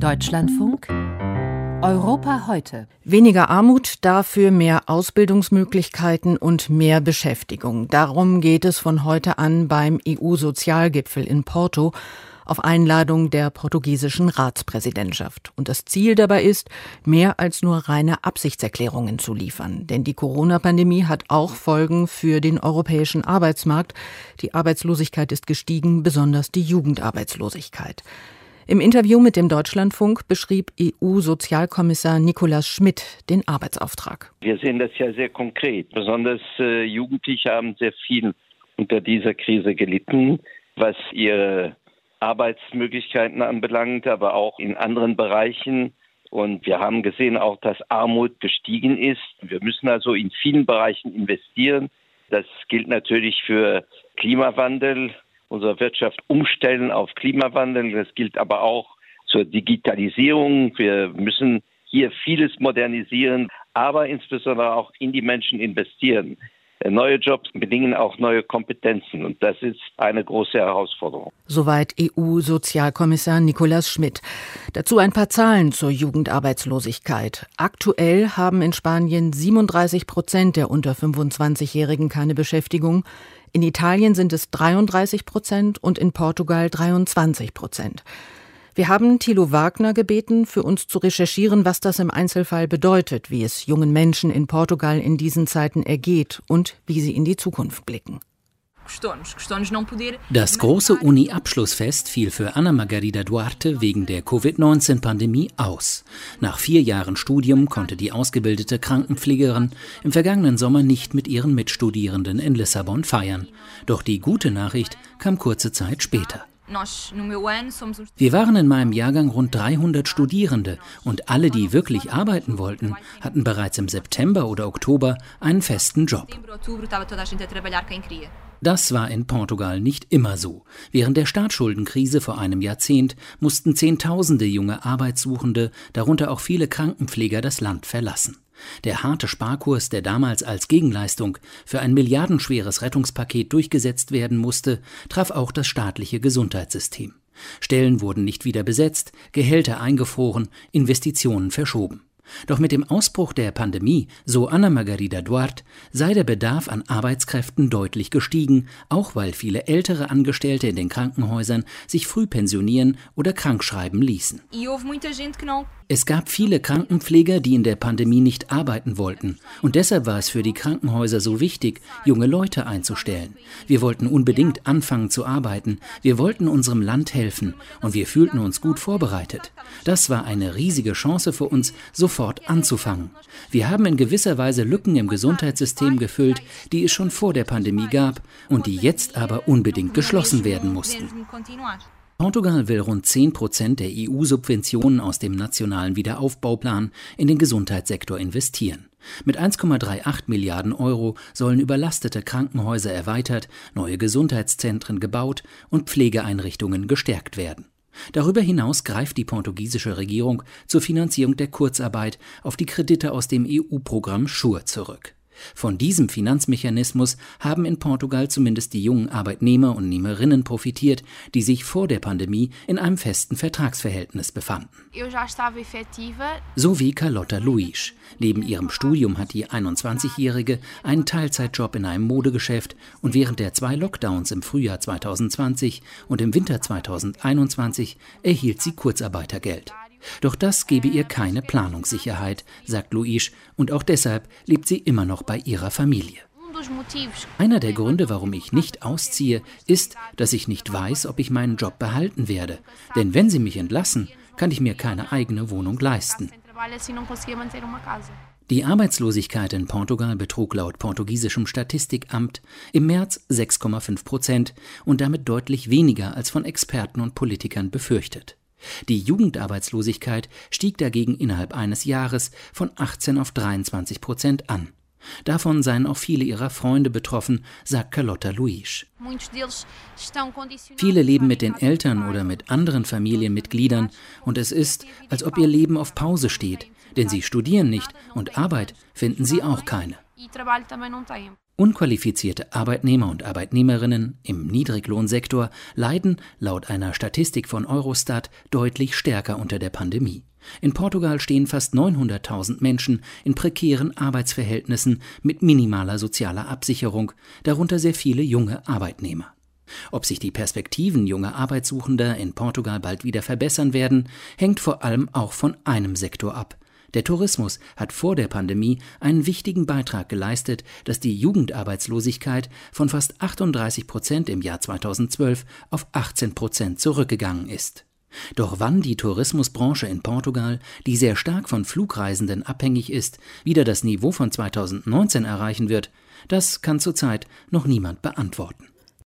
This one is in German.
Deutschlandfunk Europa heute. Weniger Armut, dafür mehr Ausbildungsmöglichkeiten und mehr Beschäftigung. Darum geht es von heute an beim EU-Sozialgipfel in Porto auf Einladung der portugiesischen Ratspräsidentschaft. Und das Ziel dabei ist, mehr als nur reine Absichtserklärungen zu liefern. Denn die Corona-Pandemie hat auch Folgen für den europäischen Arbeitsmarkt. Die Arbeitslosigkeit ist gestiegen, besonders die Jugendarbeitslosigkeit. Im Interview mit dem Deutschlandfunk beschrieb EU-Sozialkommissar Nikolaus Schmidt den Arbeitsauftrag. Wir sehen das ja sehr konkret. Besonders äh, Jugendliche haben sehr viel unter dieser Krise gelitten, was ihre Arbeitsmöglichkeiten anbelangt, aber auch in anderen Bereichen. Und wir haben gesehen auch, dass Armut gestiegen ist. Wir müssen also in vielen Bereichen investieren. Das gilt natürlich für Klimawandel, unsere Wirtschaft umstellen auf Klimawandel. Das gilt aber auch zur Digitalisierung. Wir müssen hier vieles modernisieren, aber insbesondere auch in die Menschen investieren. Neue Jobs bedingen auch neue Kompetenzen und das ist eine große Herausforderung. Soweit EU-Sozialkommissar Nikolaus Schmidt. Dazu ein paar Zahlen zur Jugendarbeitslosigkeit. Aktuell haben in Spanien 37 Prozent der unter 25-Jährigen keine Beschäftigung. In Italien sind es 33 Prozent und in Portugal 23 Prozent. Wir haben Thilo Wagner gebeten, für uns zu recherchieren, was das im Einzelfall bedeutet, wie es jungen Menschen in Portugal in diesen Zeiten ergeht und wie sie in die Zukunft blicken. Das große Uni-Abschlussfest fiel für Anna Margarida Duarte wegen der Covid-19-Pandemie aus. Nach vier Jahren Studium konnte die ausgebildete Krankenpflegerin im vergangenen Sommer nicht mit ihren Mitstudierenden in Lissabon feiern. Doch die gute Nachricht kam kurze Zeit später. Wir waren in meinem Jahrgang rund 300 Studierende und alle, die wirklich arbeiten wollten, hatten bereits im September oder Oktober einen festen Job. Das war in Portugal nicht immer so. Während der Staatsschuldenkrise vor einem Jahrzehnt mussten Zehntausende junge Arbeitssuchende, darunter auch viele Krankenpfleger, das Land verlassen. Der harte Sparkurs, der damals als Gegenleistung für ein milliardenschweres Rettungspaket durchgesetzt werden musste, traf auch das staatliche Gesundheitssystem. Stellen wurden nicht wieder besetzt, Gehälter eingefroren, Investitionen verschoben. Doch mit dem Ausbruch der Pandemie, so Anna Margarida Duarte, sei der Bedarf an Arbeitskräften deutlich gestiegen, auch weil viele ältere Angestellte in den Krankenhäusern sich früh pensionieren oder krankschreiben ließen. Es gab viele Krankenpfleger, die in der Pandemie nicht arbeiten wollten. Und deshalb war es für die Krankenhäuser so wichtig, junge Leute einzustellen. Wir wollten unbedingt anfangen zu arbeiten. Wir wollten unserem Land helfen. Und wir fühlten uns gut vorbereitet. Das war eine riesige Chance für uns, sofort anzufangen. Wir haben in gewisser Weise Lücken im Gesundheitssystem gefüllt, die es schon vor der Pandemie gab und die jetzt aber unbedingt geschlossen werden mussten. Portugal will rund 10 Prozent der EU-Subventionen aus dem nationalen Wiederaufbauplan in den Gesundheitssektor investieren. Mit 1,38 Milliarden Euro sollen überlastete Krankenhäuser erweitert, neue Gesundheitszentren gebaut und Pflegeeinrichtungen gestärkt werden. Darüber hinaus greift die portugiesische Regierung zur Finanzierung der Kurzarbeit auf die Kredite aus dem EU-Programm SURE zurück. Von diesem Finanzmechanismus haben in Portugal zumindest die jungen Arbeitnehmer und Nehmerinnen profitiert, die sich vor der Pandemie in einem festen Vertragsverhältnis befanden. So wie Carlotta Luis. Neben ihrem Studium hat die 21-Jährige einen Teilzeitjob in einem Modegeschäft und während der zwei Lockdowns im Frühjahr 2020 und im Winter 2021 erhielt sie Kurzarbeitergeld. Doch das gebe ihr keine Planungssicherheit, sagt Luis, und auch deshalb lebt sie immer noch bei ihrer Familie. Einer der Gründe, warum ich nicht ausziehe, ist, dass ich nicht weiß, ob ich meinen Job behalten werde. Denn wenn sie mich entlassen, kann ich mir keine eigene Wohnung leisten. Die Arbeitslosigkeit in Portugal betrug laut portugiesischem Statistikamt im März 6,5 Prozent und damit deutlich weniger als von Experten und Politikern befürchtet. Die Jugendarbeitslosigkeit stieg dagegen innerhalb eines Jahres von 18 auf 23 Prozent an. Davon seien auch viele ihrer Freunde betroffen, sagt Carlotta Luis. Viele leben mit den Eltern oder mit anderen Familienmitgliedern und es ist, als ob ihr Leben auf Pause steht, denn sie studieren nicht und Arbeit finden sie auch keine. Unqualifizierte Arbeitnehmer und Arbeitnehmerinnen im Niedriglohnsektor leiden laut einer Statistik von Eurostat deutlich stärker unter der Pandemie. In Portugal stehen fast 900.000 Menschen in prekären Arbeitsverhältnissen mit minimaler sozialer Absicherung, darunter sehr viele junge Arbeitnehmer. Ob sich die Perspektiven junger Arbeitssuchender in Portugal bald wieder verbessern werden, hängt vor allem auch von einem Sektor ab, der Tourismus hat vor der Pandemie einen wichtigen Beitrag geleistet, dass die Jugendarbeitslosigkeit von fast 38 Prozent im Jahr 2012 auf 18 Prozent zurückgegangen ist. Doch wann die Tourismusbranche in Portugal, die sehr stark von Flugreisenden abhängig ist, wieder das Niveau von 2019 erreichen wird, das kann zurzeit noch niemand beantworten.